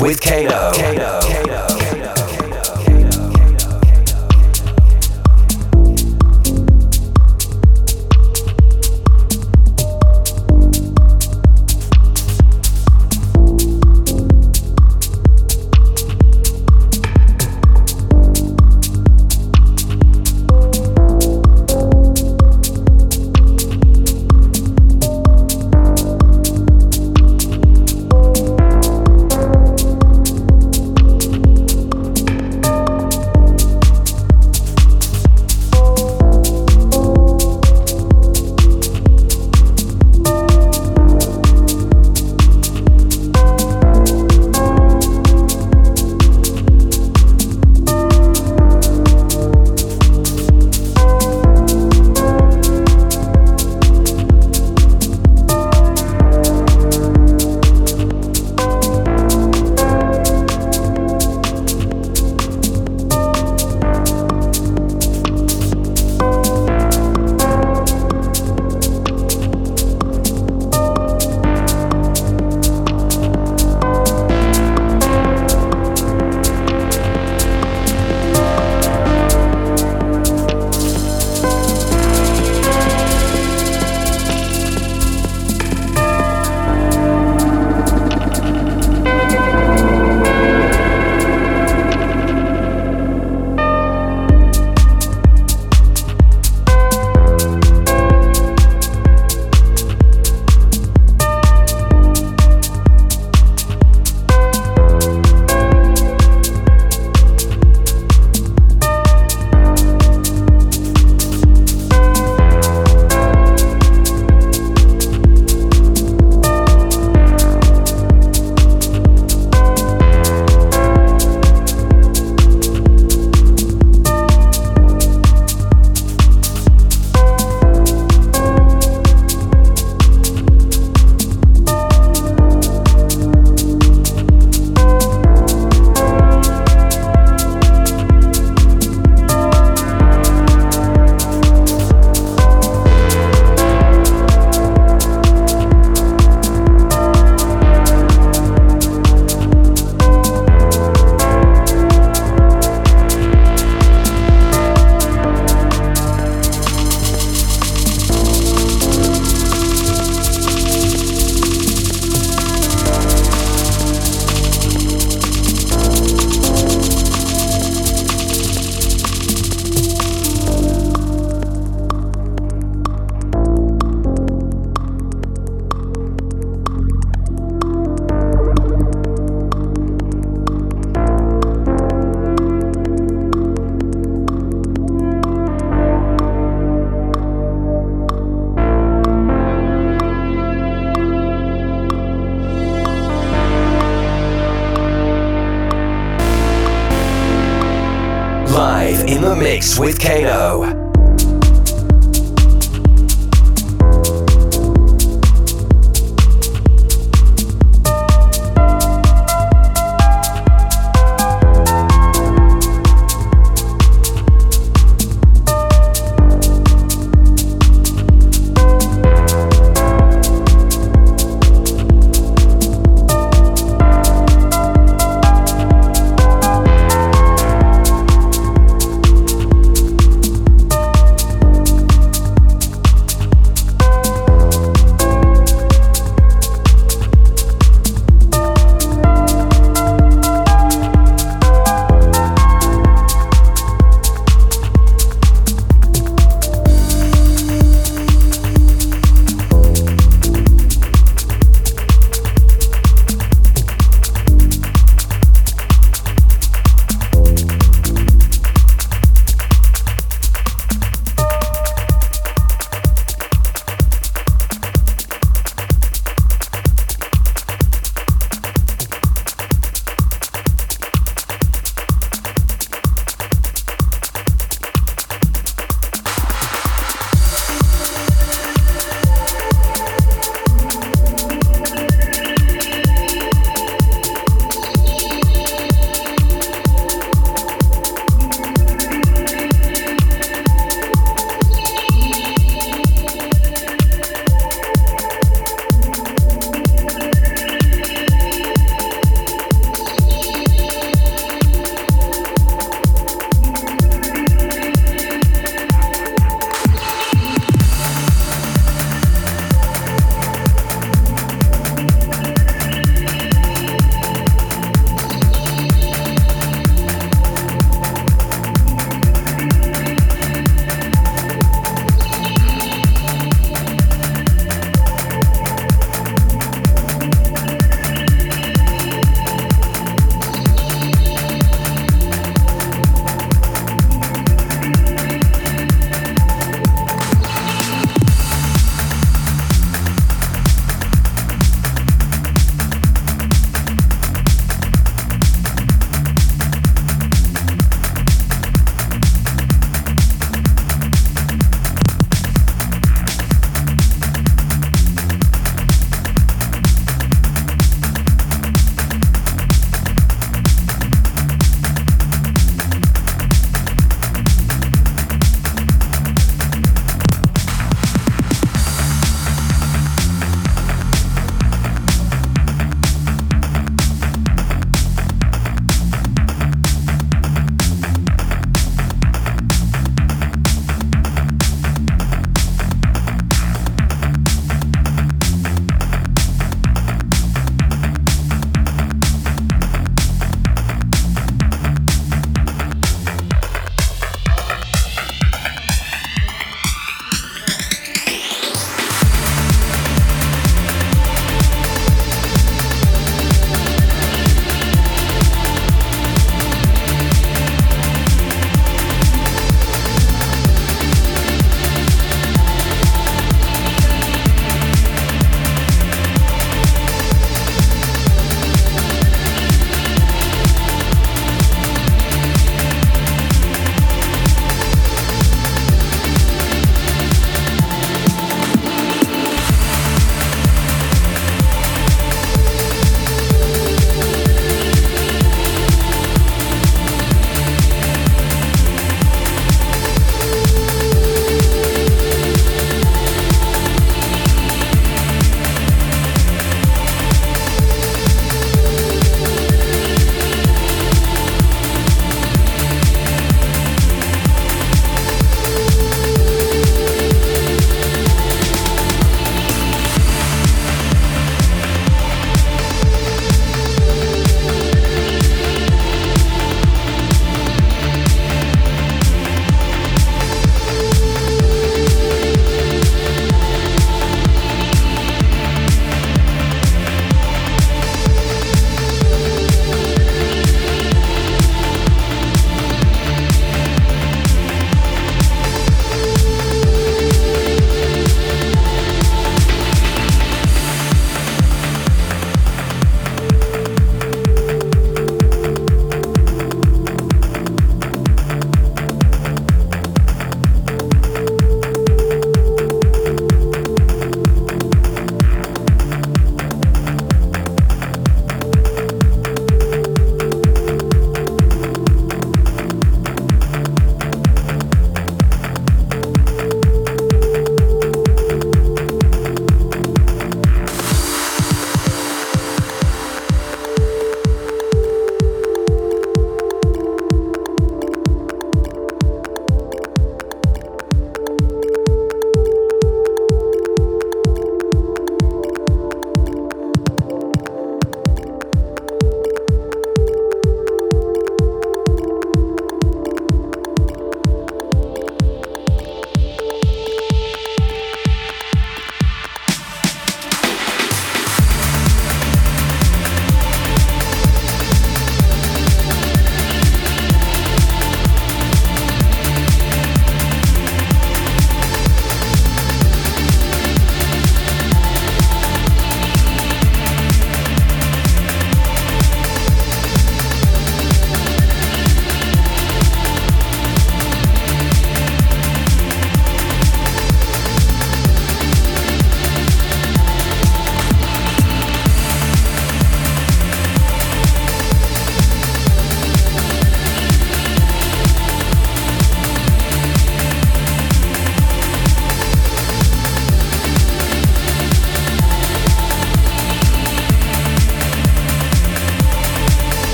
with Kano. Kato. With Kato.